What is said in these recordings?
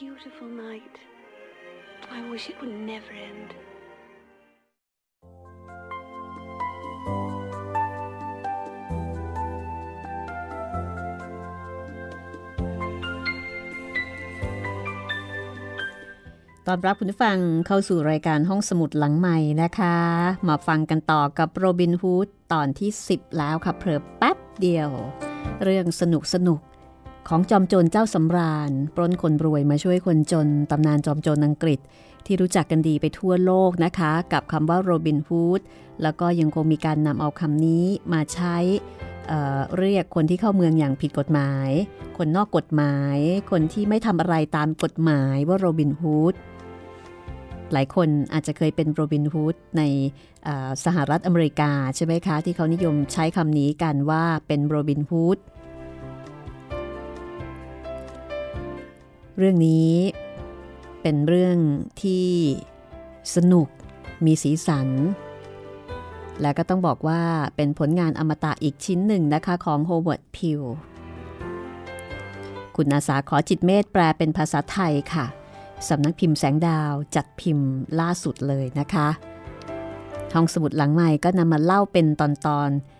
beautiful night. I wish it would never end. ตอนรับคุณผู้ฟังเข้าสู่รายการห้องสมุดหลังใหม่นะคะ มาฟังกันต่อกับโรบินฮูดตอนที่ 10 แล้วค่ะเพลอแป๊บเดียว เรื่องสนุกสนุก ของจอมโจรเจ้าสำราญ ปล้นคนรวยมาช่วยคนจน ตำนานจอมโจรอังกฤษ ที่รู้จักกันดีไปทั่วโลกนะคะ กับคำว่าโรบินฮูดแล้วก็ยังคงมีการนำเอาคำนี้มาใช้เเรียกคนที่เข้าเมืองอย่างผิดกฎหมาย คนนอกกฎหมาย คนที่ไม่ทำอะไรตามกฎหมายว่าโรบินฮูดหลายคนอาจจะเคยเป็นโรบินฮูดในสหรัฐอเมริกาใช่ไหมคะ ที่เขานิยมใช้คำนี้กันว่าเป็นโรบินฮูด เรื่องนี้เป็นเรื่องที่สนุกมีสีสัน และก็ต้องบอกว่าเป็นผลงานอมตะอีกชิ้นหนึ่งนะคะของโฮเวิร์ด ไพล์ คุณอาษาขอจิตต์เมตต์แปลเป็นภาษาไทยค่ะสำนักพิมพ์แสงดาวจัดพิมพ์ล่าสุดเลยนะคะ ห้องสมุดหลังใหม่ก็นำมาเล่าเป็นตอนๆ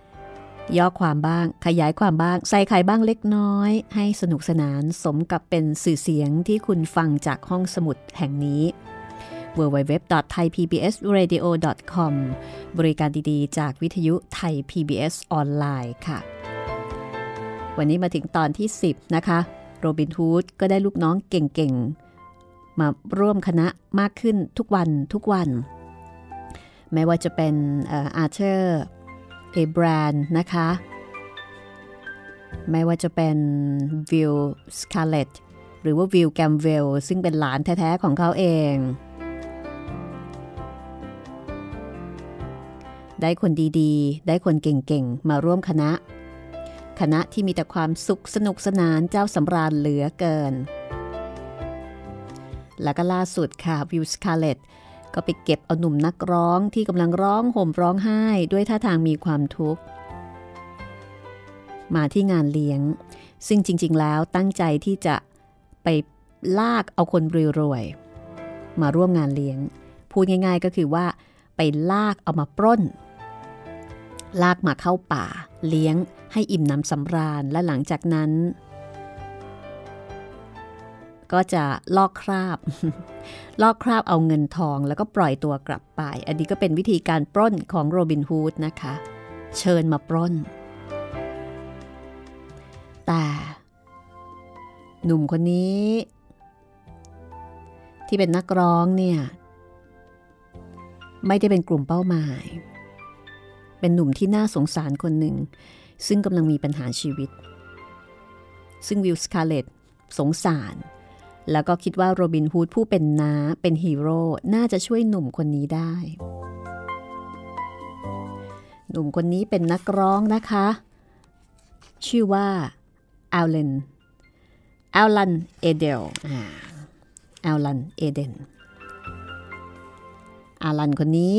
ย่อความบ้างขยายความบ้าง ใส่ไข่บ้างเล็กน้อย ให้สนุกสนานสมกับเป็นสื่อเสียงที่คุณฟังจากห้องสมุดแห่งนี้ www.thaipbsradio.com บริการดีๆ จากวิทยุไทย PBS ออนไลน์ค่ะ วันนี้มาถึงตอนที่ 10 นะคะ โรบินฮูดก็ได้ลูกน้องเก่งๆ มาร่วมคณะมากขึ้นทุกวันทุกวันไม่ว่าจะเป็นอาร์เธอร์ อะ แบลนด์นะคะ ไม่ว่าจะเป็นวิลสคาเลตหรือว่าวิลแกมเวลซึ่งเป็นหลานแท้ ๆ ของเขาเอง ได้คนดีๆ ได้คนเก่ง ๆ มาร่วมคณะ คณะที่มีแต่ความสุขสนุกสนานเจ้าสำราญเหลือเกิน แล้วก็ล่าสุดค่ะวิลสคาเลต ก็ไปเก็บเอาหนุ่มนักร้องที่กำลังร้องห่มร้องไห้ด้วยท่าทางมีความทุกข์ มาที่งานเลี้ยง ซึ่งจริง ๆ แล้วตั้งใจที่จะไปลากเอาคนรวยๆมาร่วมงานเลี้ยง พูดง่าย ๆ ก็คือว่า ไปลากเอามาปล้น ลากมาเข้าป่า เลี้ยงให้อิ่มน้ำสำราญและหลังจากนั้น ก็จะลอกคราบ ลอกคราบเอาเงินทองแล้วก็ปล่อยตัวกลับไป อันนี้ก็เป็นวิธีการปล้นของโรบินฮูดนะคะ เชิญมาปล้น แต่หนุ่มคนนี้ ที่เป็นนักร้องเนี่ย ไม่ได้เป็นกลุ่มเป้าหมาย เป็นหนุ่มที่น่าสงสารคนหนึ่ง ซึ่งกำลังมีปัญหาชีวิต ซึ่งวิลสคาเลตสงสาร แล้วก็คิดว่าโรบินฮูดผู้เป็นน้าเป็นฮีโร่น่าจะช่วยหนุ่มคนนี้ได้ หนุ่มคนนี้เป็นนักร้องนะคะ ชื่อว่าอัลเลนอัลลันเอเดลอัลลันเอเดนอาลันคนนี้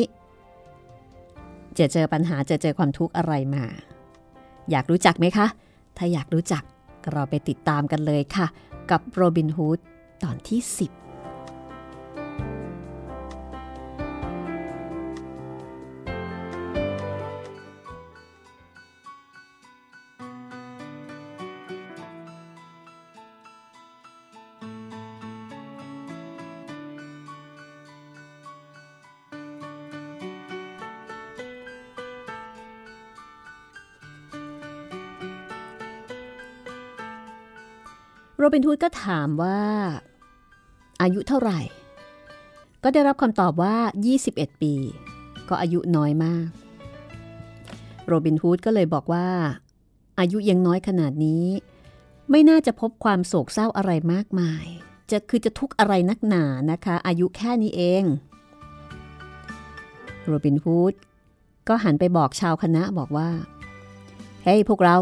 จะเจอปัญหาจะเจอความทุกข์อะไรมา อยากรู้จักไหมคะ ถ้าอยากรู้จักเราไปติดตามกันเลยค่ะ กับโรบินฮูด ตอนที่ 10โรบินฮูดก็ถามว่า อายุเท่าไหร่ ก็ได้รับคำตอบว่า 21 ปี ก็อายุน้อยมาก โรบินฮูดก็เลยบอกว่า อายุยังน้อยขนาดนี้ ไม่น่าจะพบความโศกเศร้าอะไรมากมาย จะคือจะทุกข์อะไรนักหนานะคะ อายุแค่นี้เอง โรบินฮูดก็หันไปบอกชาวคณะบอกว่า เฮ้ยพวกเรา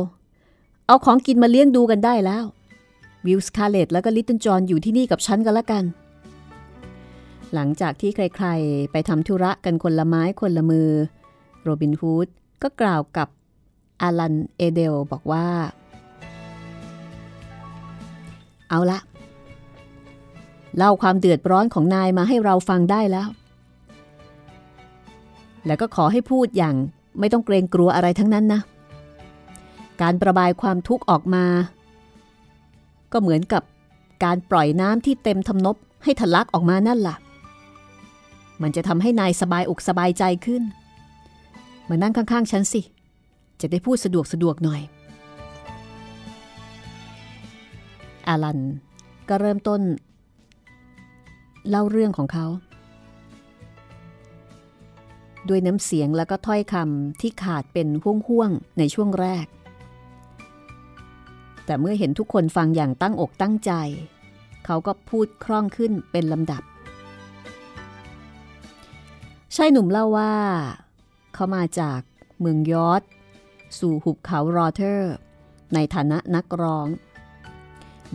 เอาของกินมาเลี้ยงดูกันได้แล้ว วิลสคาเลตแล้วก็ลิตเติ้ลจอนอยู่ที่นี่กับฉันกันละกัน หลังจากที่ใครๆ ไปทำธุระกันคนละไม้คนละมือ โรบินฮูดก็กล่าวกับอลันเอเดลบอกว่า เอาละ เล่าความเดือดร้อนของนายมาให้เราฟังได้แล้ว แล้วก็ขอให้พูดอย่างไม่ต้องเกรงกลัวอะไรทั้งนั้นนะ การประบายความทุกข์ออกมา ก็เหมือนกับการปล่อยน้ำที่เต็มทำนบให้ทะลักออกมานั่นละ่ะ มันจะทำให้นายสบายอกสบายใจขึ้น มานั่งข้างๆฉันสิ จะได้พูดสะดวกสะดวกหน่อย อาลันก็เริ่มต้น เล่าเรื่องของเขา ด้วยน้ำเสียงแล้วก็ถ้อยคำที่ขาดเป็นห้วงๆในช่วงแรก แต่เมื่อเห็นทุกคนฟังอย่างตั้งอกตั้งใจ เขาก็พูดคล่องขึ้นเป็นลำดับชายหนุ่มเล่าว่า เขามาจากเมืองยอร์กสู่หุบเขารอเทอร์ ในฐานะนักร้อง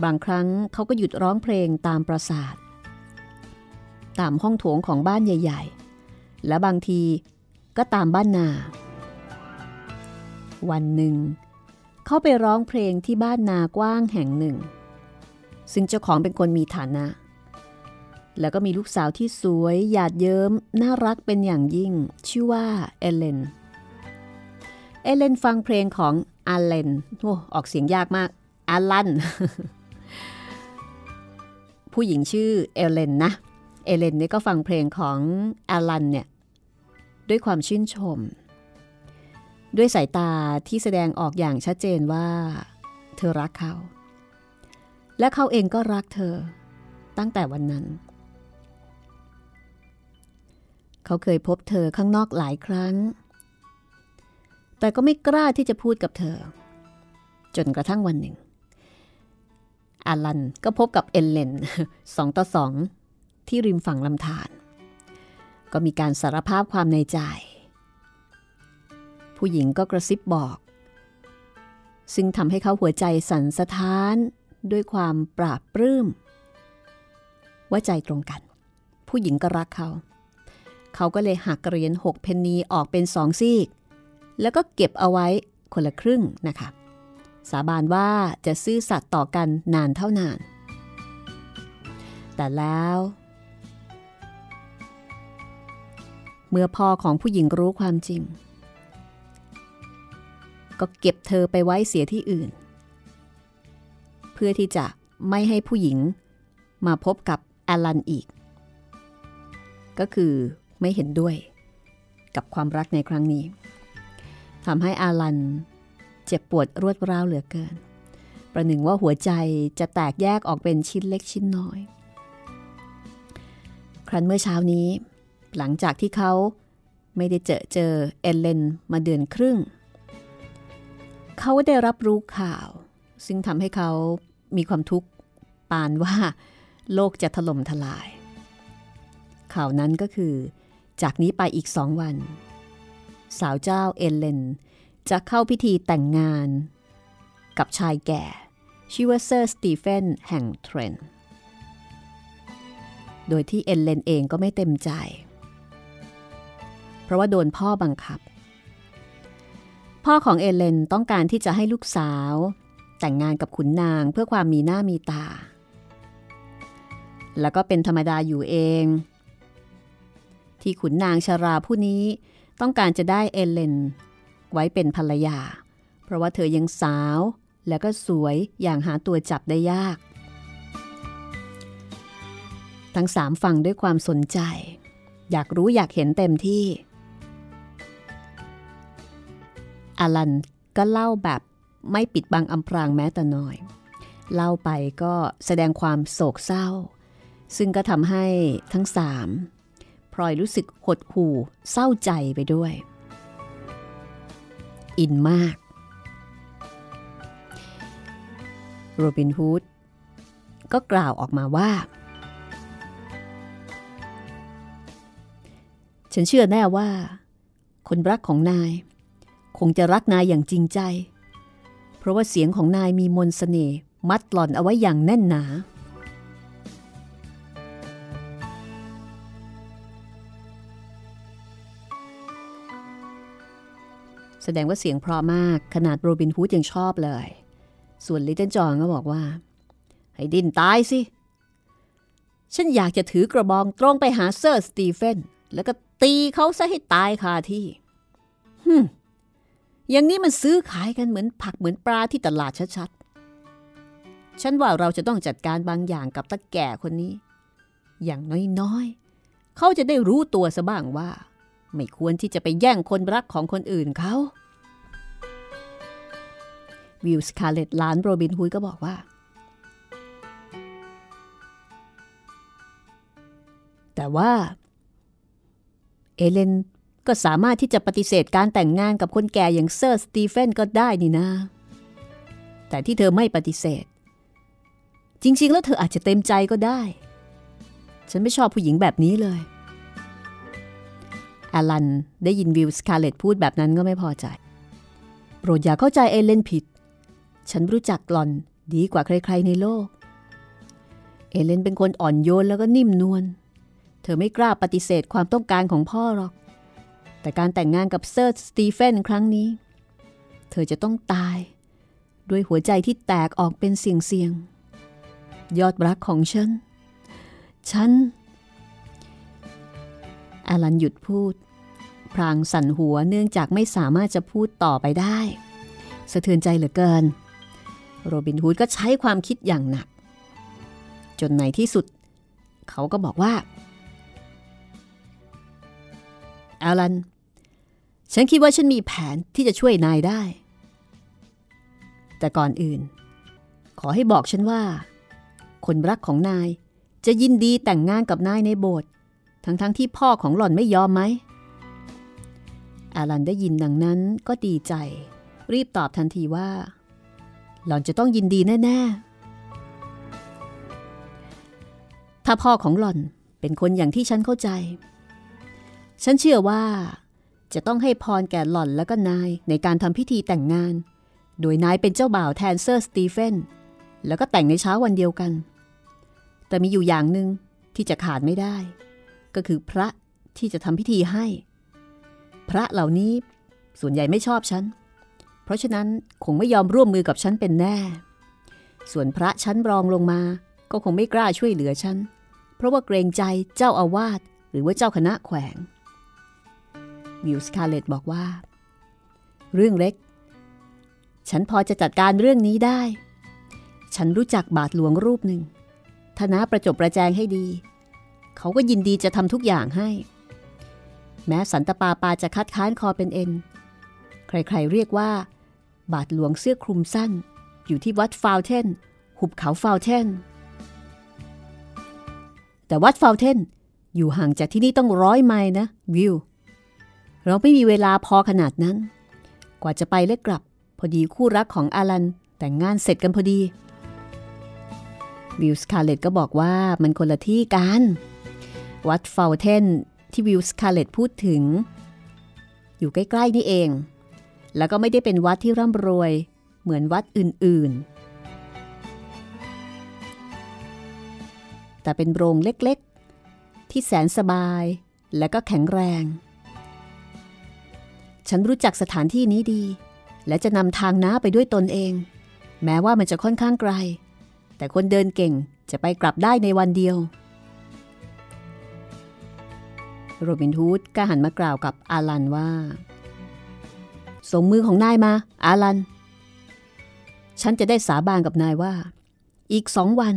บางครั้งเขาก็หยุดร้องเพลงตามปราสาท ตามห้องโถงของบ้านใหญ่ ๆ และบางทีก็ตามบ้านนา วันหนึ่งเขาไปร้องเพลงที่บ้านนากว้างแห่งหนึ่ง ซึ่งเจ้าของเป็นคนมีฐานะ แล้วก็มีลูกสาวที่สวยหยาดเยิ้มน่ารักเป็นอย่างยิ่ง ชื่อว่าเอเลน เอเลนฟังเพลงของอาเลนโอ้ออกเสียงยากมากอาลัน ผู้หญิงชื่อเอเลนนะ เอเลนนี่ก็ฟังเพลงของอาลันเนี่ยด้วยความชื่นชม ด้วยสายตาที่แสดงออกอย่างชัดเจนว่า เธอรักเขา และเขาเองก็รักเธอ ตั้งแต่วันนั้น เขาเคยพบเธอข้างนอกหลายครั้ง แต่ก็ไม่กล้าที่จะพูดกับเธอ จนกระทั่งวันหนึ่งอาลันก็พบกับเอลเลนสองต่อสองที่ริมฝั่งลำธารก็มีการสารภาพความในใจ ผู้หญิงก็กระซิบบอก ซึ่งทำให้เขาหัวใจสั่นสะท้านด้วยความปราบปลื้มว่าใจตรงกัน ผู้หญิงก็รักเขา เขาก็เลยหักเหรียญหกเพนนีออกเป็นสองซีก แล้วก็เก็บเอาไว้คนละครึ่งนะคะ สาบานว่าจะซื่อสัตย์ต่อกันนานเท่านาน แต่แล้ว เมื่อพ่อของผู้หญิงรู้ความจริง ก็เก็บเธอไปไว้เสียที่อื่น เพื่อที่จะไม่ให้ผู้หญิงมาพบกับอลันอีก ก็คือไม่เห็นด้วยกับความรักในครั้งนี้ทำให้อาลันเจ็บปวดรวดร้าวเหลือเกินปประหนึ่งว่าหัวใจจะแตกแยกออกเป็นชิ้นเล็กชิ้นน้อย ครั้นเมื่อเช้านี้ หลังจากที่เขาไม่ได้เจอเจอเอเลนมาเดือนครึ่ง เขาได้รับรู้ข่าว ซึ่งทำให้เขามีความทุกข์ปานว่า โลกจะถล่มทลาย ข่าวนั้นก็คือ จากนี้ไปอีกสองวัน สาวเจ้าเอเลน จะเข้าพิธีแต่งงาน กับชายแก่ชื่อว่าเซอร์สตีเฟนแห่งเทรนต์โดยที่เอเลนเองก็ไม่เต็มใจ เพราะว่าโดนพ่อบังคับ พ่อของเอเลนต้องการที่จะให้ลูกสาว แต่งงานกับขุนนางเพื่อความมีหน้ามีตา แล้วก็เป็นธรรมดาอยู่เอง ที่ขุนนางชาราผู้นี้ต้องการจะได้เอเลน ไว้เป็นภรรยา เพราะว่าเธอยังสาวและก็สวยอย่างหาตัวจับได้ยาก ทั้งสามฟังด้วยความสนใจ อยากรู้อยากเห็นเต็มที่ อลันก็เล่าแบบไม่ปิดบังอำพรางแม้แต่น้อย เล่าไปก็แสดงความโศกเศร้า ซึ่งก็ทำให้ทั้งสามพลอยรู้สึกหดหู่เศร้าใจไปด้วย อินมากโรบินฮูดก็กล่าวออกมาว่า ฉันเชื่อแน่ว่า คนรักของนาย คงจะรักนายอย่างจริงใจ เพราะว่าเสียงของนายมีมนสเสน่ห์มัดหล่อนเอาไว้อย่างแน่นหนา แสดงว่าเสียงเพราะมากขนาดโรบินฮูดยังชอบเลย ส่วนลิตเติ้ลจอนก็บอกว่า ให้ดิ้นตายสิ ฉันอยากจะถือกระบองตรงไปหาเซอร์สตีเฟนแล้วก็ตีเขาซะให้ตายคาที่ฮึม อย่างนี้มันซื้อขายกันเหมือนผักเหมือนปลาที่ตลาดชัดๆ ฉันว่าเราจะต้องจัดการบางอย่างกับตาแก่คนนี้ อย่างน้อยๆ เขาจะได้รู้ตัวซะบ้างว่า ไม่ควรที่จะไปแย่งคนรักของคนอื่นเขา วิลสคาเลตหลานโรบินฮูดก็บอกว่า แต่ว่า เอเลน ก็สามารถที่จะปฏิเสธการแต่งงานกับคนแก่อย่างเซอร์สตีเฟนก็ได้นี่นะ แต่ที่เธอไม่ปฏิเสธ จริง ๆ แล้วเธออาจจะเต็มใจก็ได้ ฉันไม่ชอบผู้หญิงแบบนี้เลยอลันได้ยินวิลสคาเลตพูดแบบนั้นก็ไม่พอใจ โปรดอย่าเข้าใจเอเลนผิด ฉันรู้จักหล่อนดีกว่าใคร ๆ ในโลก เอเลนเป็นคนอ่อนโยนแล้วก็นิ่มนวล เธอไม่กล้าปฏิเสธความต้องการของพ่อหรอก แต่การแต่งงานกับเซอร์สตีเฟนครั้งนี้ เธอจะต้องตายด้วยหัวใจที่แตกออกเป็นเสี่ยงเสี่ยงยอดรักของฉัน ฉันอาลันหยุดพูด พรางสั่นหัวเนื่องจากไม่สามารถจะพูดต่อไปได้ สะเทือนใจเหลือเกิน โรบินฮูดก็ใช้ความคิดอย่างหนัก จนในที่สุด เขาก็บอกว่า อาลัน ฉันคิดว่าฉันมีแผนที่จะช่วยนายได้ แต่ก่อนอื่น ขอให้บอกฉันว่า คนรักของนายจะยินดีแต่งงานกับนายในโบสถ์ทั้งๆทที่พ่อของหล่อนไม่ยอมไหม อาลันได้ยินดังนั้นก็ดีใจ รีบตอบทันทีว่า หล่อนจะต้องยินดีแน่ ๆ ถ้าพ่อของหล่อนเป็นคนอย่างที่ฉันเข้าใจ ฉันเชื่อว่า จะต้องให้พรแก่หล่อนและก็นายในการทำพิธีแต่งงาน โดยนายเป็นเจ้าบ่าวแทนเซอร์สตีเฟนแล้วก็แต่งในเช้าวันเดียวกัน แต่มีอยู่อย่างหนึ่งที่จะขาดไม่ได้ ก็คือพระที่จะทำพิธีให้ พระเหล่านี้ส่วนใหญ่ไม่ชอบฉัน เพราะฉะนั้นคงไม่ยอมร่วมมือกับฉันเป็นแน่ ส่วนพระชั้นรองลงมา ก็คงไม่กล้าช่วยเหลือฉัน เพราะว่าเกรงใจเจ้าอาวาสหรือว่าเจ้าคณะแขวง วิลสคาเลตบอกว่า เรื่องเล็ก ฉันพอจะจัดการเรื่องนี้ได้ ฉันรู้จักบาทหลวงรูปหนึ่งถ้านายประจบประแจงให้ดี เขาก็ยินดีจะทำทุกอย่างให้ แม้สันตปาปาจะคัดค้านคอเป็นเอ็น ใครๆเรียกว่า บาทหลวงเสื้อคลุมสั้น อยู่ที่วัดฟาวเทนหุบเขาฟาวเทนแต่วัดฟาวเทนอยู่ห่างจากที่นี่ตั้งร้อยไมล์นะ วิล เราไม่มีเวลาพอขนาดนั้น กว่าจะไปและกลับ พอดีคู่รักของอาลันแต่งงานเสร็จกันพอดีวิลส์คาเลตก็บอกว่ามันคนละที่กัน วัดฟาวเทนที่วิลสคาเลตพูดถึง อยู่ใกล้ ๆ นี่เอง แล้วก็ไม่ได้เป็นวัดที่ร่ำรวย เหมือนวัดอื่น ๆ แต่เป็นโรงเล็ก ๆ ที่แสนสบายและก็แข็งแรง ฉันรู้จักสถานที่นี้ดี และจะนำทางน้าไปด้วยตนเอง แม้ว่ามันจะค่อนข้างไกล แต่คนเดินเก่งจะไปกลับได้ในวันเดียว โรบินฮูดก็หันมากล่าวกับอาลันว่า ส่งมือของนายมา อาลัน ฉันจะได้สาบานกับนายว่า อีกสองวัน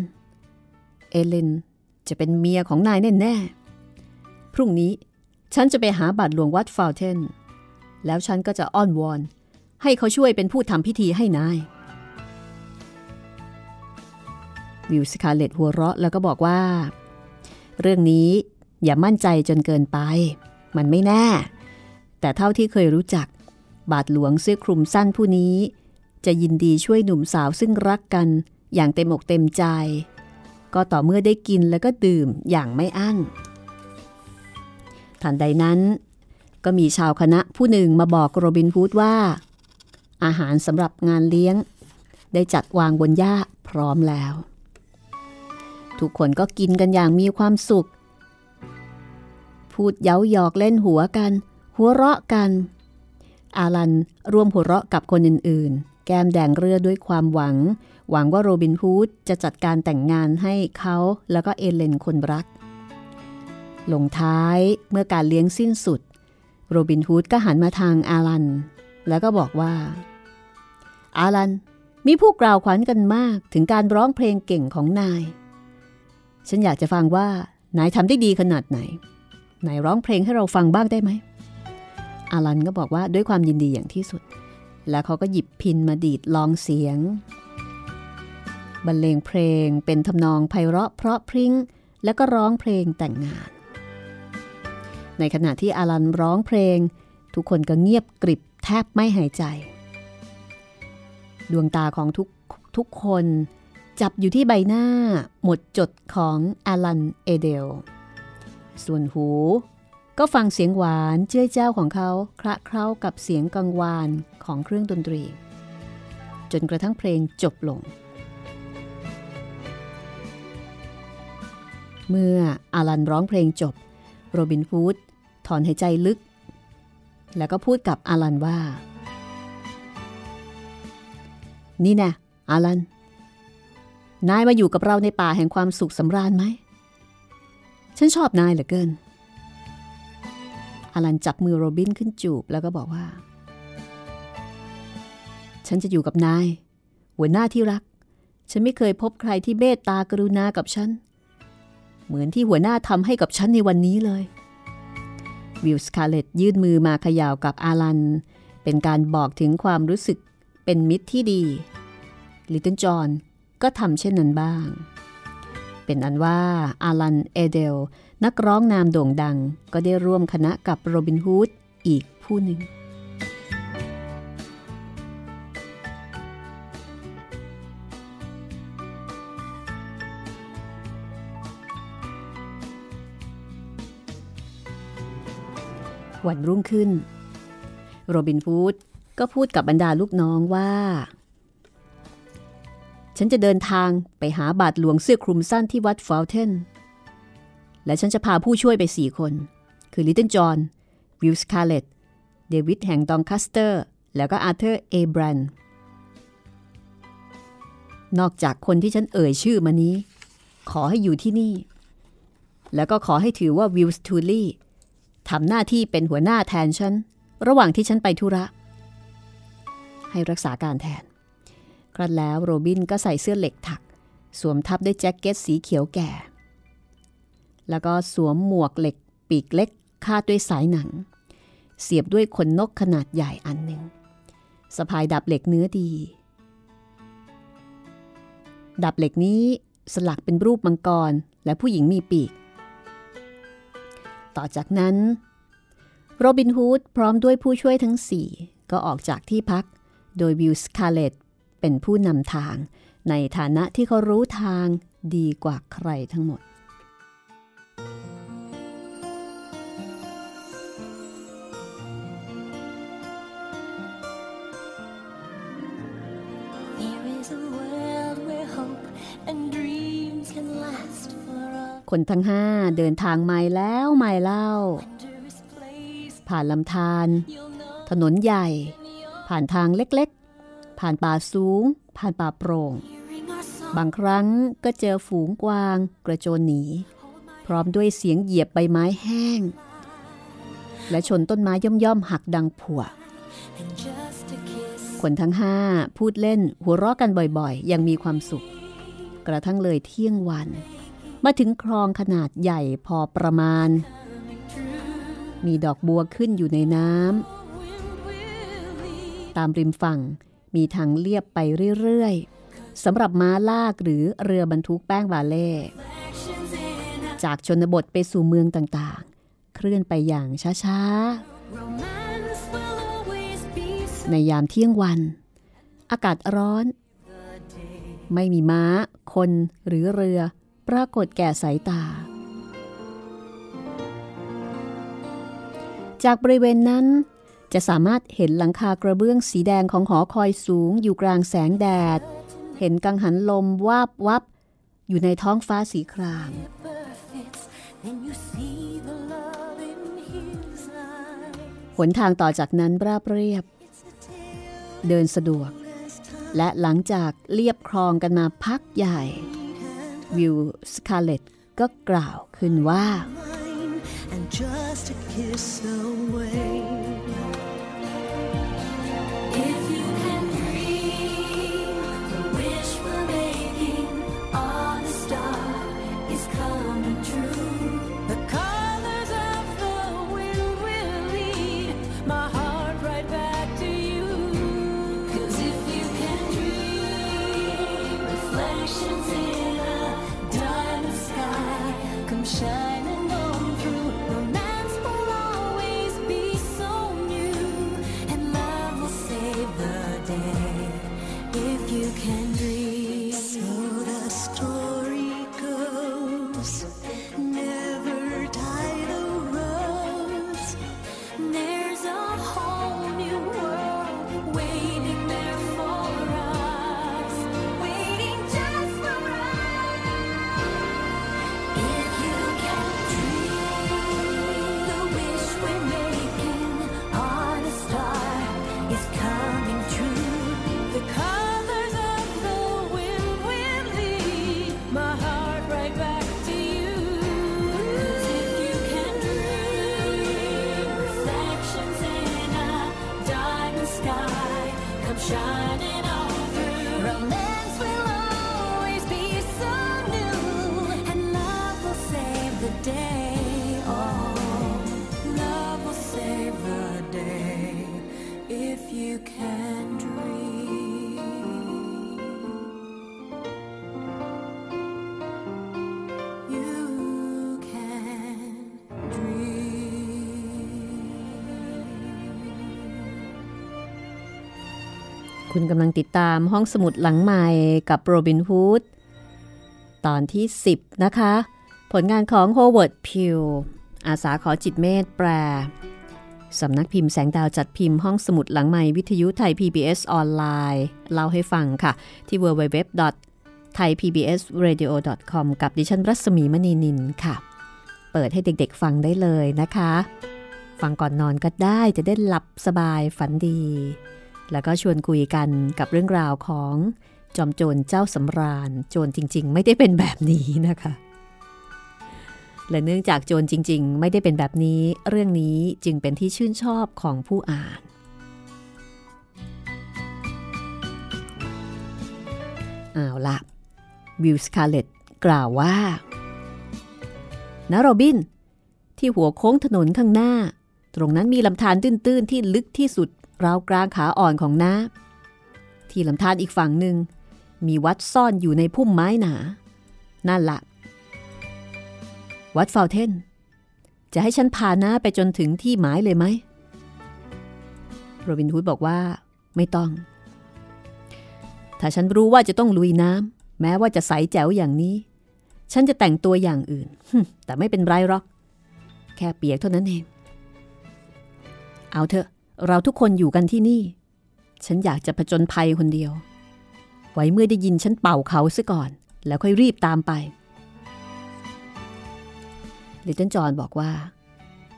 เอเลนจะเป็นเมียของนายแน่ ๆ พรุ่งนี้ฉันจะไปหาบาทหลวงวัดฟาวเทน แล้วฉันก็จะอ้อนวอน ให้เขาช่วยเป็นผู้ทำพิธีให้นาย วิลสคาเลตหัวเราะแล้วก็บอกว่า เรื่องนี้อย่ามั่นใจจนเกินไป มันไม่แน่ แต่เท่าที่เคยรู้จัก บาทหลวงเสื้อคลุมสั้นผู้นี้ จะยินดีช่วยหนุ่มสาวซึ่งรักกันอย่างเต็มอกเต็มใจ ก็ต่อเมื่อได้กินแล้วก็ดื่มอย่างไม่อั้นทันใดนั้น ก็มีชาวคณะผู้หนึ่งมาบอกโรบินฮูดว่า อาหารสำหรับงานเลี้ยง ได้จัดวางบนหญ้าพร้อมแล้ว ทุกคนก็กินกันอย่างมีความสุข พูดเย้าหยอกเล่นหัวกัน หัวเราะกัน อาลันร่วมหัวเราะกับคนอื่นๆ แก้มแดงเรือด้วยความหวัง หวังว่าโรบินฮูดจะจัดการแต่งงานให้เขาแล้วก็เอเลนคนรัก ลงท้ายเมื่อการเลี้ยงสิ้นสุด โรบินฮูดก็หันมาทางอาลัน แล้วก็บอกว่า อาลัน มีผู้กล่าวขวัญกันมากถึงการร้องเพลงเก่งของนาย ฉันอยากจะฟังว่านายทำได้ดีขนาดไหน นายร้องเพลงให้เราฟังบ้างได้ไหม อาลันก็บอกว่าด้วยความยินดีอย่างที่สุด แล้วเขาก็หยิบพินมาดีดลองเสียง บรรเลงเพลงเป็นทำนองไพเราะเพราะพริ้ง แล้วก็ร้องเพลงแต่งงาน ในขณะที่อาลันร้องเพลง ทุกคนก็เงียบกริบแทบไม่หายใจ ดวงตาของทุกทุกคนจับอยู่ที่ใบหน้าหมดจดของอาลันเอเดล ส่วนหูก็ฟังเสียงหวานเจ้ยเจ้าของเขาคละเคล้ากับเสียงกังวานของเครื่องดนตรี จนกระทั่งเพลงจบลง เมื่ออาลันร้องเพลงจบ โรบินฟูด ถอนหายใจลึก แล้วก็พูดกับอาลันว่า นี่น่อาลัน นายมาอยู่กับเราในป่าแห่งความสุขสำราญไหม ฉันชอบนายเหลือเกิน อาลันจับมือโรบินขึ้นจูบแล้วก็บอกว่า ฉันจะอยู่กับนาย หัวหน้าที่รัก ฉันไม่เคยพบใครที่เมตตากรุณากับฉัน เหมือนที่หัวหน้าทำให้กับฉันในวันนี้เลย วิลสคาเลตยื่นมือมาเขย่ากับอาลัน เป็นการบอกถึงความรู้สึกเป็นมิตรที่ดีลิตเติ้ลจอห์นก็ทำเช่นนั้นบ้าง เป็นอันว่าอาลันเอเดล นักร้องนามโด่งดังก็ได้ร่วมคณะกับโรบินฮูดอีกผู้หนึ่ง วันรุ่งขึ้น โรบินฮูดก็พูดกับบรรดาลูกน้องว่า ฉันจะเดินทางไปหาบาทหลวงเสื้อคลุมสั้นที่วัดฟาวน์เทน และฉันจะพาผู้ช่วยไปสี่คน คือลิตเติ้ลจอห์นวิลส์คาเลตเดวิดแห่งดองคัสเตอร์ แล้วก็อาร์เธอร์เอแบรนนอกจากคนที่ฉันเอ่ยชื่อมานี้ ขอให้อยู่ที่นี่ แล้วก็ขอให้ถือว่าวิลส์ทูลี่ ทำหน้าที่เป็นหัวหน้าแทนฉัน ระหว่างที่ฉันไปธุระ ให้รักษาการแทน ครั้นแล้วโรบินก็ใส่เสื้อเหล็กถัก สวมทับด้วยแจ็คเก็ตสีเขียวแก่ แล้วก็สวมหมวกเหล็ก ปีกเล็กคาดด้วยสายหนัง เสียบด้วยขนนกขนาดใหญ่อันหนึ่งสะพายดับเหล็กเนื้อดี ดาบเหล็กนี้สลักเป็นรูปมังกรและผู้หญิงมีปีก ต่อจากนั้น โรบินฮูดพร้อมด้วยผู้ช่วยทั้งสี่ก็ออกจากที่พัก โดยวิลสคาเลตเป็นผู้นำทาง ในฐานะที่เขารู้ทางดีกว่าใครทั้งหมด คนทั้งห้าเดินทางไม่แล้วไม่เล่า ผ่านลำธารถนนใหญ่ ผ่านทางเล็กๆ ผ่านป่าสูง ผ่านป่าโปร่ง บางครั้งก็เจอฝูงกวางกระโจนหนี พร้อมด้วยเสียงเหยียบใบไม้แห้ง และชนต้นไม้ย่อมๆหักดังผุวคนทั้งห้าพูดเล่นหัวเราะกันบ่อยๆ ยังมีความสุข กระทั่งเลยเที่ยงวัน มาถึงคลองขนาดใหญ่พอประมาณ มีดอกบัวขึ้นอยู่ในน้ำตามริมฝั่งมีทางเลียบไปเรื่อยๆสำหรับม้าลากหรือเรือบรรทุกแป้งบาเล่ จากชนบทไปสู่เมืองต่างๆ เคลื่อนไปอย่างช้าๆ ในยามเที่ยงวัน อากาศร้อน ไม่มีม้า คนหรือเรือ ปรากฏแก่สายตา จากบริเวณนั้นจะสามารถเห็นหลังคากระเบื้องสีแดงของหอคอยสูงอยู่กลางแสงแดด เห็นกังหันลมวาบวับ อยู่ในท้องฟ้าสีคราม หนทางต่อจากนั้นราบเรียบ เดินสะดวก และหลังจากเลียบคลองกันมาพักใหญ่ วิลสคาเลตก็กล่าวขึ้นว่า Mine and just a kiss away. Shining คุณกำลังติดตามห้องสมุดหลังใหม่กับโรบินฮูดตอนที่ 10 นะคะ ผลงานของโฮเวิร์ดพายล์อาสาขอจิตเมธแปลสำนักพิมพ์แสงดาวจัดพิมพ์ห้องสมุดหลังใหม่วิทยุไทย PBS ออนไลน์เล่าให้ฟังค่ะ ที่ www.thaipbsradio.com กับดิฉันรัศมีมณีนินค่ะ เปิดให้เด็กๆฟังได้เลยนะคะ ฟังก่อนนอนก็ได้จะได้หลับสบายฝันดี แล้วก็ชวนคุยกันกับเรื่องราวของจอมโจรเจ้าสำราญ โจรจริง ๆ ไม่ได้เป็นแบบนี้นะคะ และเนื่องจากโจรจริง ๆ ไม่ได้เป็นแบบนี้ เรื่องนี้จึงเป็นที่ชื่นชอบของผู้อ่านเอาละวิลสคาเลตกล่าวว่านะโรบิน ที่หัวโค้งถนนข้างหน้า ตรงนั้นมีลำธารตื้น ๆ ที่ลึกที่สุด ราวกลางขาอ่อนของน้า ที่ลำธารอีกฝั่งหนึ่ง มีวัดซ่อนอยู่ในพุ่มไม้หนา นั่นละวัดฟาวเทน จะให้ฉันพาน้าไปจนถึงที่หมายเลยไหม โรบินฮูดบอกว่า ไม่ต้อง ถ้าฉันรู้ว่าจะต้องลุยน้ำแม้ว่าจะใสแจ๋วอย่างนี้ ฉันจะแต่งตัวอย่างอื่น แต่ไม่เป็นไรหรอก แค่เปียกเท่านั้นเอง เอาเถอะ เราทุกคนอยู่กันที่นี่ ฉันอยากจะผจญภัยคนเดียว ไว้เมื่อได้ยินฉันเป่าเขาซะก่อน แล้วค่อยรีบตามไปลิตเติ้ลจอห์นบอกว่า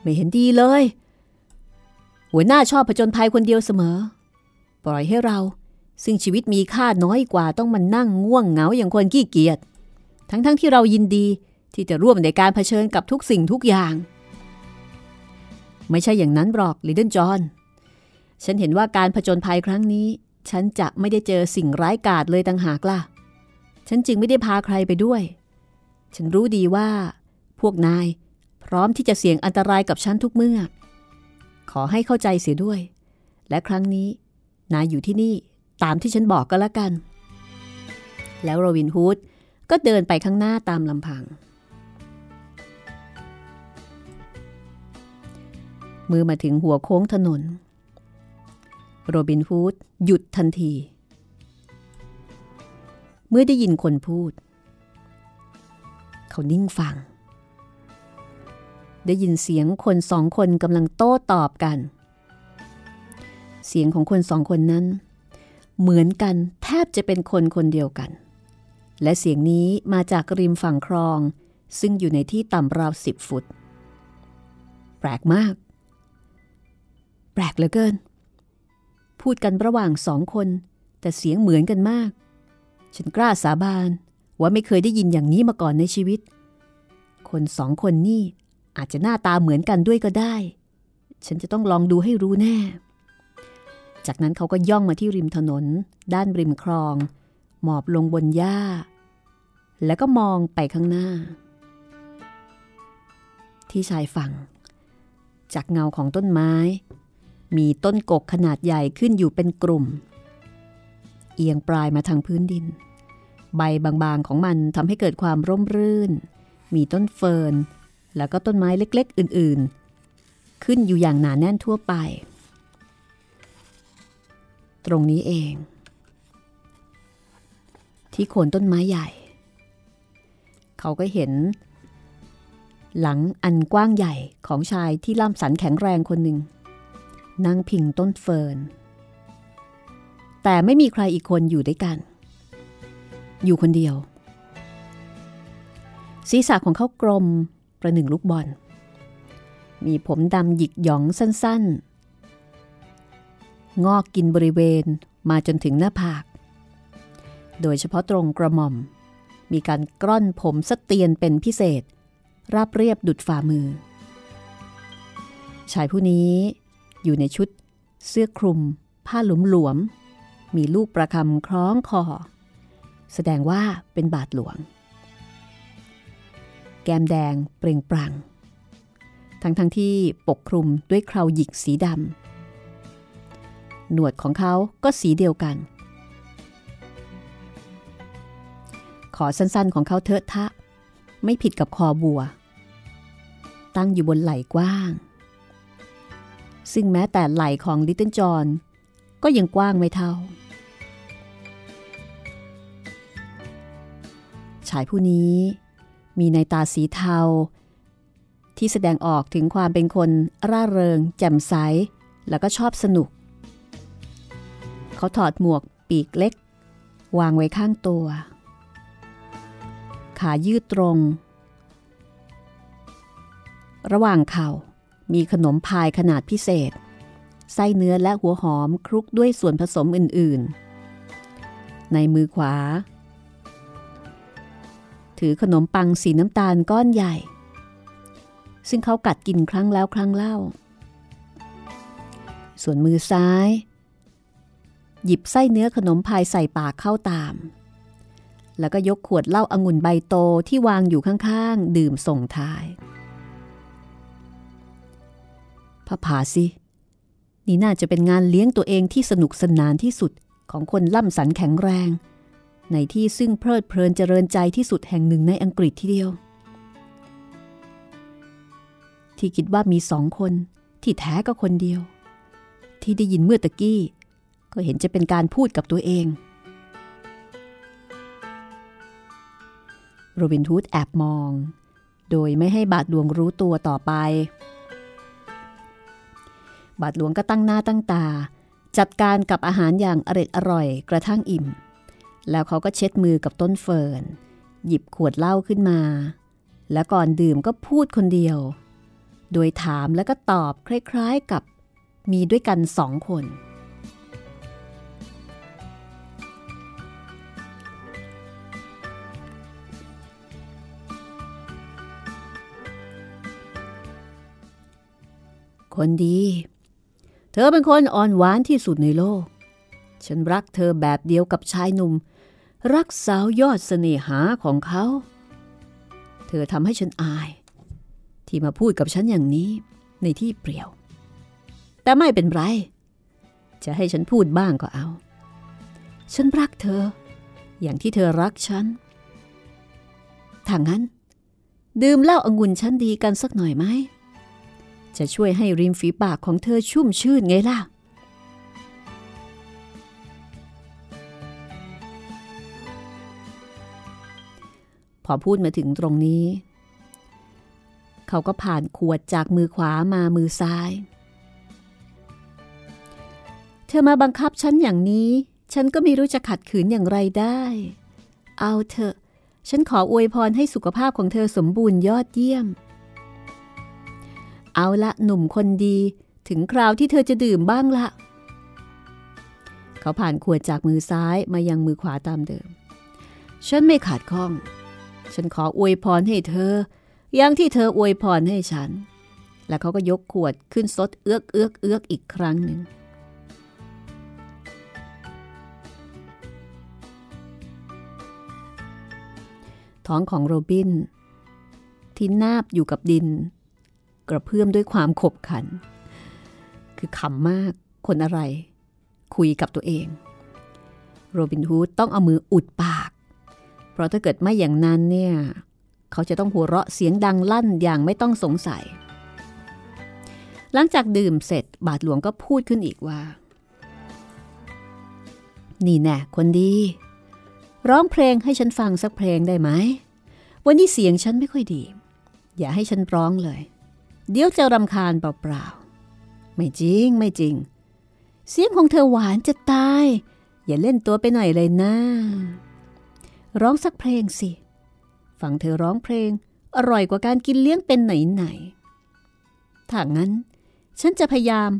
ไม่เห็นดีเลย หัวหน้าชอบผจญภัยคนเดียวเสมอ ปล่อยให้เรา ซึ่งชีวิตมีค่าน้อยกว่าต้องมานั่งง่วงเหงาอย่างคนขี้เกียจทั้งๆทที่เรายินดีที่จะร่วมในการเผชิญกับทุกสิ่งทุกอย่าง ไม่ใช่อย่างนั้นหรอกลิตเติ้ลจอห์น ฉันเห็นว่าการผจญภัยครั้งนี้ ฉันจะไม่ได้เจอสิ่งร้ายกาจเลยต่างหากล่ะ ฉันจึงไม่ได้พาใครไปด้วย ฉันรู้ดีว่า พวกนายพร้อมที่จะเสี่ยงอันตรายกับฉันทุกเมื่อ ขอให้เข้าใจเสียด้วย และครั้งนี้ นายอยู่ที่นี่ตามที่ฉันบอกก็แล้วกัน แล้วโรบินฮูดก็เดินไปข้างหน้าตามลำพัง เมื่อมาถึงหัวโค้งถนน โรบินฮูดหยุดทันที เมื่อได้ยินคนพูด เขานิ่งฟัง ได้ยินเสียงคนสองคนกำลังโต้ตอบกัน เสียงของคนสองคนนั้น เหมือนกันแทบจะเป็นคนคนเดียวกัน และเสียงนี้มาจากริมฝั่งคลอง ซึ่งอยู่ในที่ต่ำราวสิบฟุต แปลกมาก แปลกเหลือเกิน พูดกันระหว่างสองคน แต่เสียงเหมือนกันมาก ฉันกล้าสาบานว่าไม่เคยได้ยินอย่างนี้มาก่อนในชีวิต คนสองคนนี่อาจจะหน้าตาเหมือนกันด้วยก็ได้ ฉันจะต้องลองดูให้รู้แน่ จากนั้นเขาก็ย่องมาที่ริมถนน ด้านริมคลอง หมอบลงบนหญ้า แล้วก็มองไปข้างหน้า ที่ชายฝั่ง จากเงาของต้นไม้ มีต้นกกขนาดใหญ่ขึ้นอยู่เป็นกลุ่ม เอียงปลายมาทางพื้นดิน ใบบางๆของมันทำให้เกิดความร่มรื่น มีต้นเฟิร์น แล้วก็ต้นไม้เล็กๆ อื่นๆ ขึ้นอยู่อย่างหนาแน่นทั่วไป ตรงนี้เอง ที่โคนต้นไม้ใหญ่ เขาก็เห็นหลังอันกว้างใหญ่ของชายที่ล่ำสันแข็งแรงคนหนึ่ง นั่งพิงต้นเฟิร์น แต่ไม่มีใครอีกคนอยู่ด้วยกัน อยู่คนเดียว ศีรษะของเขากลมประหนึ่งลูกบอล มีผมดำหยิกหยองสั้นๆ งอกกินบริเวณมาจนถึงหน้าผาก โดยเฉพาะตรงกระหม่อม มีการกล้อนผมสเตียนเป็นพิเศษ ราบเรียบดุดฝ่ามือ ชายผู้นี้ อยู่ในชุด เสื้อคลุม ผ้าหลวมๆมีลูกประคำคล้องคอ แสดงว่าเป็นบาทหลวง แก้มแดงเปล่งปลั่ง ทั้งๆทที่ปกคลุมด้วยเคราหยิกสีดำหนวดของเขาก็สีเดียวกัน ขอสั้นๆของเขาเทอะทะ ไม่ผิดกับคอบัว ตั้งอยู่บนไหล่กว้าง ซึ่งแม้แต่ไหล่ของลิตเติ้ลจอห์นก็ยังกว้างไม่เท่า ชายผู้นี้มีในตาสีเทา ที่แสดงออกถึงความเป็นคนร่าเริง แจ่มใส แล้วก็ชอบสนุก เขาถอดหมวกปีกเล็ก วางไว้ข้างตัว ขายืดตรง ระหว่างเข่า มีขนมพายขนาดพิเศษ ไส้เนื้อและหัวหอมคลุกด้วยส่วนผสมอื่นๆ ในมือขวา ถือขนมปังสีน้ำตาลก้อนใหญ่ ซึ่งเขากัดกินครั้งแล้วครั้งเล่า ส่วนมือซ้าย หยิบไส้เนื้อขนมพายใส่ปากเข้าตามแล้วก็ยกขวดเหล้าอางุ่นใบโตที่วางอยู่ข้างๆ ดื่มส่งท้าย พระผาสิ นี่น่าจะเป็นงานเลี้ยงตัวเองที่สนุกสนานที่สุดของคนล่ำสันแข็งแรง ในที่ซึ่งเพลิดเพลินเจริญใจที่สุดแห่งหนึ่งในอังกฤษทีเดียว ที่คิดว่ามีสองคน ที่แท้ก็คนเดียว ที่ได้ยินเมื่อตะกี้ ก็เห็นจะเป็นการพูดกับตัวเองโรบินฮูดแอบมอง โดยไม่ให้บาทหลวงรู้ตัวต่อไป บาทหลวงก็ตั้งหน้าตั้งตา จัดการกับอาหารอย่างอร็ดอร่อยกระทั่งอิ่ม แล้วเขาก็เช็ดมือกับต้นเฟิร์นหยิบขวดเหล้าขึ้นมา และก่อนดื่มก็พูดคนเดียว โดยถามแล้วก็ตอบคล้ายๆกับมีด้วยกันสองคน คนดี เธอเป็นคนอ่อนหวานที่สุดในโลก ฉันรักเธอแบบเดียวกับชายหนุ่ม รักสาวยอดเสน่หาของเขา เธอทำให้ฉันอาย ที่มาพูดกับฉันอย่างนี้ในที่เปลี่ยว แต่ไม่เป็นไร จะให้ฉันพูดบ้างก็เอา ฉันรักเธอ อย่างที่เธอรักฉันถ้างั้น ดื่มเหล้าองุ่นชั้นดีกันสักหน่อยไหม จะช่วยให้ริมฝีปากของเธอชุ่มชื่นไงล่ะ พอพูดมาถึงตรงนี้ เขาก็ผ่านขวดจากมือขวามามือซ้าย เธอมาบังคับฉันอย่างนี้ ฉันก็ไม่รู้จะขัดขืนอย่างไรได้ เอาเถอะ ฉันขออวยพรให้สุขภาพของเธอสมบูรณ์ยอดเยี่ยม เอาละหนุ่มคนดี ถึงคราวที่เธอจะดื่มบ้างละ เขาผ่านขวดจากมือซ้ายมายังมือขวาตามเดิม ฉันไม่ขาดข้อง ฉันขออวยพรให้เธอ อย่างที่เธออวยพรให้ฉัน แล้วเขาก็ยกขวดขึ้นซดเอื้อกเอื้อกเอื้อกอีกครั้งหนึ่งท้องของโรบิน ที่นาบอยู่กับดิน กระเพื่อมด้วยความขบขัน คือขำมากคนอะไร คุยกับตัวเอง โรบินฮูดต้องเอามืออุดปาก เพราะถ้าเกิดไม่อย่างนั้นเนี่ย เขาจะต้องหัวเราะเสียงดังลั่นอย่างไม่ต้องสงสัย หลังจากดื่มเสร็จบาทหลวงก็พูดขึ้นอีกว่า นี่แน่คนดี ร้องเพลงให้ฉันฟังสักเพลงได้ไหมวันนี้เสียงฉันไม่ค่อยดี อย่าให้ฉันร้องเลย เดี๋ยวจะรำคาญเปล่าๆ ไม่จริงไม่จริง เสียงของเธอหวานจะตาย อย่าเล่นตัวไปหน่อยเลยนะ ร้องสักเพลงสิ ฟังเธอร้องเพลง อร่อยกว่าการกินเลี้ยงเป็นไหนๆ ถ้างั้น ฉันจะพยายาม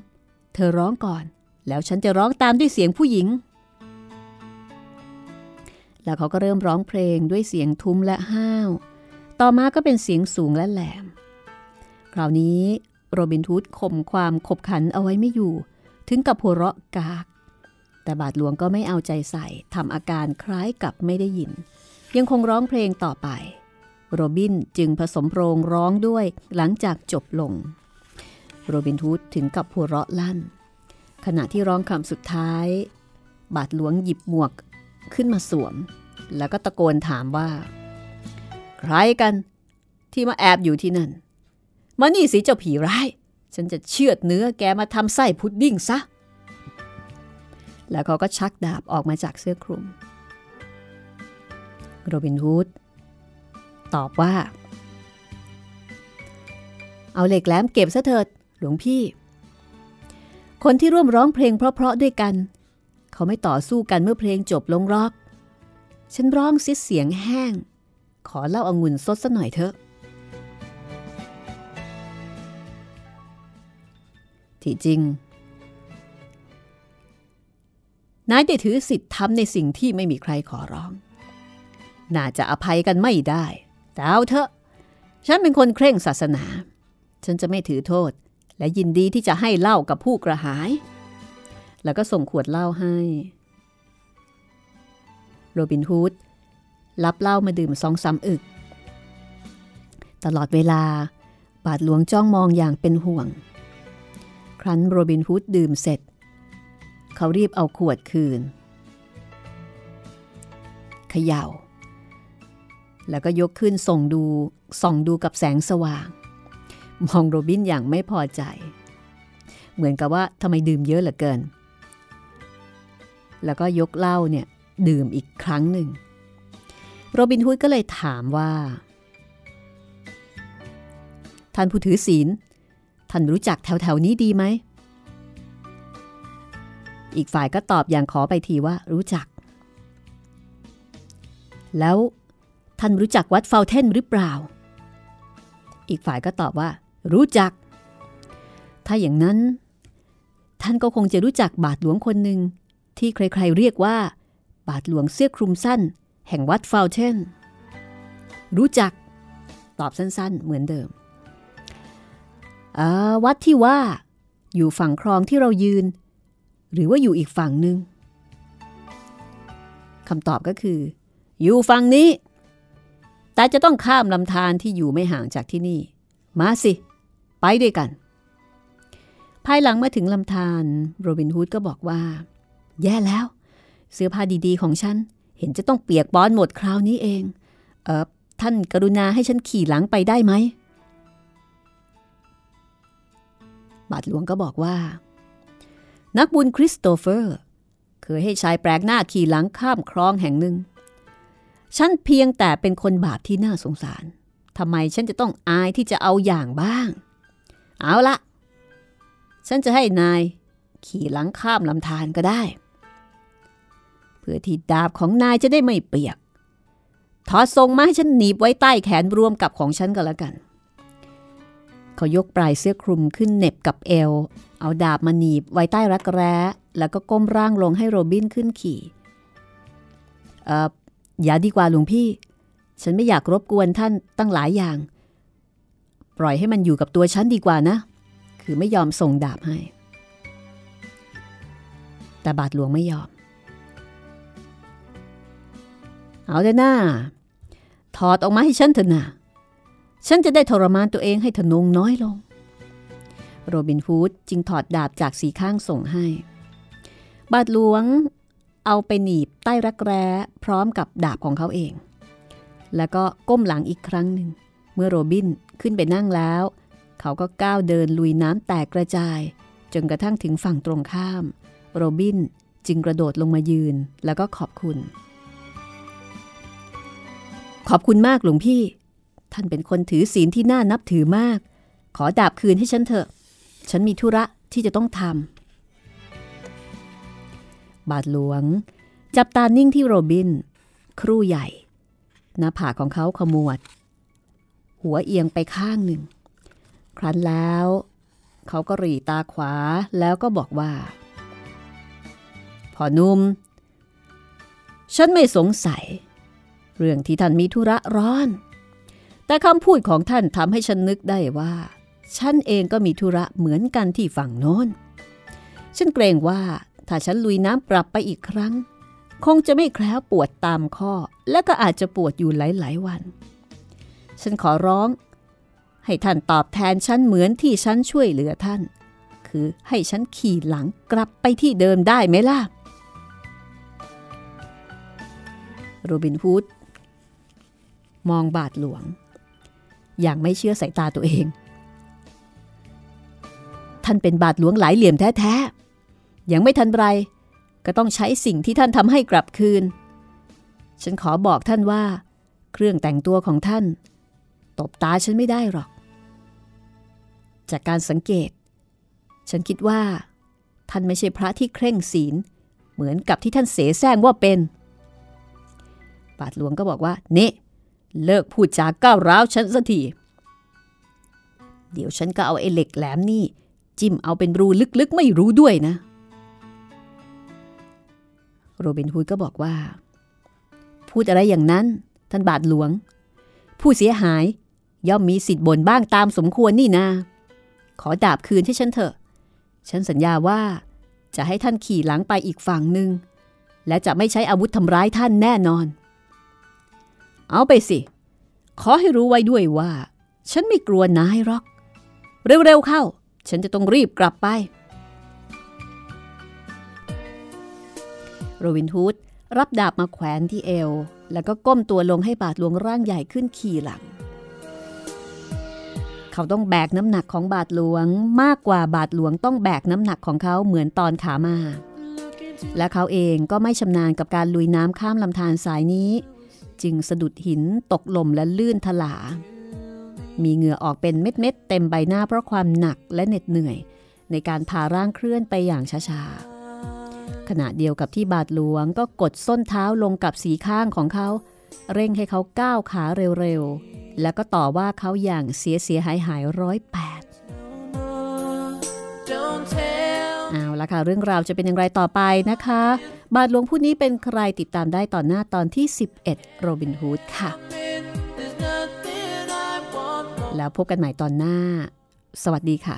เธอร้องก่อน แล้วฉันจะร้องตามด้วยเสียงผู้หญิง แล้วเขาก็เริ่มร้องเพลงด้วยเสียงทุ้มและห้าว ต่อมาก็เป็นเสียงสูงและแหลม คราวนี้โรบินทูดข่มความขบขันเอาไว้ไม่อยู่ ถึงกับหัวเราะกาก แต่บาทหลวงก็ไม่เอาใจใส่ทำอาการคล้ายกับไม่ได้ยิน ยังคงร้องเพลงต่อไป โรบินจึงผสมโรงร้องด้วยหลังจากจบลง โรบินทูดถึงกับหัวเราะลั่น ขณะที่ร้องคำสุดท้าย บาทหลวงหยิบหมวกขึ้นมาสวม แล้วก็ตะโกนถามว่า ใครกันที่มาแอบอยู่ที่นั่น มานี่สิเจ้าผีร้าย ฉันจะเชือดเนื้อแกมาทำไส้พุดดิ้งซะ แล้วเขาก็ชักดาบออกมาจากเสื้อคลุม โรบินฮูดตอบว่า เอาเหล็กแหลมเก็บซะเถิดหลวงพี่ คนที่ร่วมร้องเพลงเพราะๆด้วยกัน เขาไม่ต่อสู้กันเมื่อเพลงจบลงรอก ฉันร้องเสียเสียงแห้ง ขอเล่าอางุ่นสดซะหน่อยเถอะ ที่จริง นายได้ถือสิทธิ์ทำในสิ่งที่ไม่มีใครขอร้อง น่าจะอภัยกันไม่ได้ แต่เอาเถอะ ฉันเป็นคนเคร่งศาสนา ฉันจะไม่ถือโทษ และยินดีที่จะให้เหล้ากับผู้กระหาย แล้วก็ส่งขวดเหล้าให้ โรบินฮูดรับเหล้ามาดื่มสองสามอึก ตลอดเวลาบาทหลวงจ้องมองอย่างเป็นห่วง ครั้นโรบินฮูดดื่มเสร็จ เขารีบเอาขวดคืนเขย่า แล้วก็ยกขึ้นส่งดูส่องดูกับแสงสว่าง มองโรบินอย่างไม่พอใจ เหมือนกับว่าทำไมดื่มเยอะเหลือเกิน แล้วก็ยกเหล้าเนี่ยดื่มอีกครั้งหนึ่ง โรบินฮูดก็เลยถามว่า ท่านผู้ถือศีล ท่านรู้จักแถวๆนี้ดีไหม อีกฝ่ายก็ตอบอย่างขอไปทีว่ารู้จัก แล้วท่านรู้จักวัดฟาวเทนหรือเปล่า อีกฝ่ายก็ตอบว่า รู้จัก ถ้าอย่างนั้น ท่านก็คงจะรู้จักบาทหลวงคนหนึ่งที่ใครๆเรียกว่า บาทหลวงเสื้อคลุมสั้น แห่งวัดฟาวเทนรู้จัก ตอบสั้นๆ เหมือนเดิม วัดที่ว่า อยู่ฝั่งคลองที่เรายืน หรือว่าอยู่อีกฝั่งหนึ่งคำตอบก็คือ อยู่ฝั่งนี้ แต่จะต้องข้ามลำธารที่อยู่ไม่ห่างจากที่นี่ มาสิ ไปด้วยกัน ภายหลังมาถึงลำธารโรบินฮูดก็บอกว่า แย่แล้ว เสื้อผ้าดีๆของฉัน เห็นจะต้องเปียกบอนหมดคราวนี้เอง เออท่านกรุณาให้ฉันขี่หลังไปได้ไหม บาทหลวงก็บอกว่า นักบุญคริสโตเฟอร์ เคยให้ชายแปลกหน้าขี่หลังข้ามคลองแห่งหนึ่ง ฉันเพียงแต่เป็นคนบาปที่น่าสงสารทำไมฉันจะต้องอายที่จะเอาอย่างบ้าง เอาละ ฉันจะให้นายขี่หลังข้ามลำธารก็ได้ เพื่อที่ดาบของนายจะได้ไม่เปียก ถอดทรงมาให้ฉันหนีบไว้ใต้แขนรวมกับของฉันก็แล้วกัน เขายกปลายเสื้อคลุมขึ้นเหน็บกับเอว เอาดาบมาหนีบไว้ใต้รักแร้ แล้วก็ก้มร่างลงให้โรบินขึ้นขี่ เอ่ออย่าดีกว่าหลวงพี่ ฉันไม่อยากรบกวนท่านตั้งหลายอย่าง ปล่อยให้มันอยู่กับตัวฉันดีกว่านะ คือไม่ยอมส่งดาบให้ แต่บาทหลวงไม่ยอม เอาเถอะหน้าถอดออกมาให้ฉันเถอะนะ ฉันจะได้ทรมานตัวเองให้ทนงน้อยลง โรบินฮูดจึงถอดดาบจากสีข้างส่งให้ บาทหลวงเอาไปหนีบใต้รักแร้พร้อมกับดาบของเขาเอง แล้วก็ก้มหลังอีกครั้งหนึ่ง เมื่อโรบินขึ้นไปนั่งแล้ว เขาก็ก้าวเดินลุยน้ำแตกกระจาย จนกระทั่งถึงฝั่งตรงข้าม โรบินจึงกระโดดลงมายืนแล้วก็ขอบคุณ ขอบคุณมากหลวงพี่ ท่านเป็นคนถือศีลที่น่านับถือมาก ขอดาบคืนให้ฉันเถอะ ฉันมีธุระที่จะต้องทำ บาทหลวง จับตานิ่งที่โรบิน ครู่ใหญ่ หน้าผากของเขาขมวด หัวเอียงไปข้างหนึ่ง ครั้นแล้ว เขาก็หรีตาขวาแล้วก็บอกว่าพ่อนุ่ม ฉันไม่สงสัย เรื่องที่ท่านมีธุระร้อน แต่คำพูดของท่านทำให้ฉันนึกได้ว่า ฉันเองก็มีธุระเหมือนกันที่ฝั่งโน้น ฉันเกรงว่าถ้าฉันลุยน้ำปรับไปอีกครั้ง คงจะไม่แคล้วปวดตามข้อ และก็อาจจะปวดอยู่หลายๆวัน ฉันขอร้อง ให้ท่านตอบแทนฉันเหมือนที่ฉันช่วยเหลือท่าน คือให้ฉันขี่หลังกลับไปที่เดิมได้ไหมล่ะ โรบินฮูดมองบาทหลวง อย่างไม่เชื่อสายตาตัวเอง ท่านเป็นบาทหลวงหลายเหลี่ยมแท้ๆ ยังไม่ทันไร ก็ต้องใช้สิ่งที่ท่านทำให้กลับคืน ฉันขอบอกท่านว่า เครื่องแต่งตัวของท่าน ตบตาฉันไม่ได้หรอก จากการสังเกต ฉันคิดว่า ท่านไม่ใช่พระที่เคร่งศีล เหมือนกับที่ท่านเสแสร้งว่าเป็น บาทหลวงก็บอกว่าเน่ เลิกพูดจาก้าวร้าวฉันสักที เดี๋ยวฉันก็เอาไอ้เหล็กแหลมนี่ จิ้มเอาเป็นรูลึกๆไม่รู้ด้วยนะ โรบินฮูดก็บอกว่า พูดอะไรอย่างนั้น ท่านบาทหลวง ผู้เสียหายย่อมมีสิทธิ์บ่นบ้างตามสมควรนี่นา ขอดาบคืนให้ฉันเถอะ ฉันสัญญาว่าจะให้ท่านขี่หลังไปอีกฝั่งหนึ่ง และจะไม่ใช้อาวุธทำร้ายท่านแน่นอน เอาไปสิ ขอให้รู้ไว้ด้วยว่า ฉันไม่กลัวนายหรอก เร็วๆเข้า ฉันจะต้องรีบกลับไป โรวินฮูดรับดาบมาแขวนที่เอว แล้วก็ก้มตัวลงให้บาทหลวงร่างใหญ่ขึ้นขี่หลัง เขาต้องแบกน้ำหนักของบาทหลวงมากกว่าบาทหลวงต้องแบกน้ำหนักของเขาเหมือนตอนขามาและเขาเองก็ไม่ชำนาญกับการลุยน้ำข้ามลำธารสายนี้ จึงสะดุดหินตกลมและลื่นถลา มีเหงื่อออกเป็นเม็ดๆเต็มใบหน้าเพราะความหนักและเหน็ดเหนื่อย ในการพาร่างเคลื่อนไปอย่างช้าๆ ขณะเดียวกับที่บาทหลวงก็กดส้นเท้าลงกับสีข้างของเขา เร่งให้เขาก้าวขาเร็วๆ แล้วก็ต่อว่าเขาอย่างเสียเสียหายหายร้อยแปด Don't tell เอาละค่ะเรื่องราวจะเป็นอย่างไรต่อไปนะคะ บาทหลวงผู้นี้เป็นใครติดตามได้ตอนหน้าตอนที่ 11 โรบินฮูดค่ะ แล้วพบกันใหม่ตอนหน้า สวัสดีค่ะ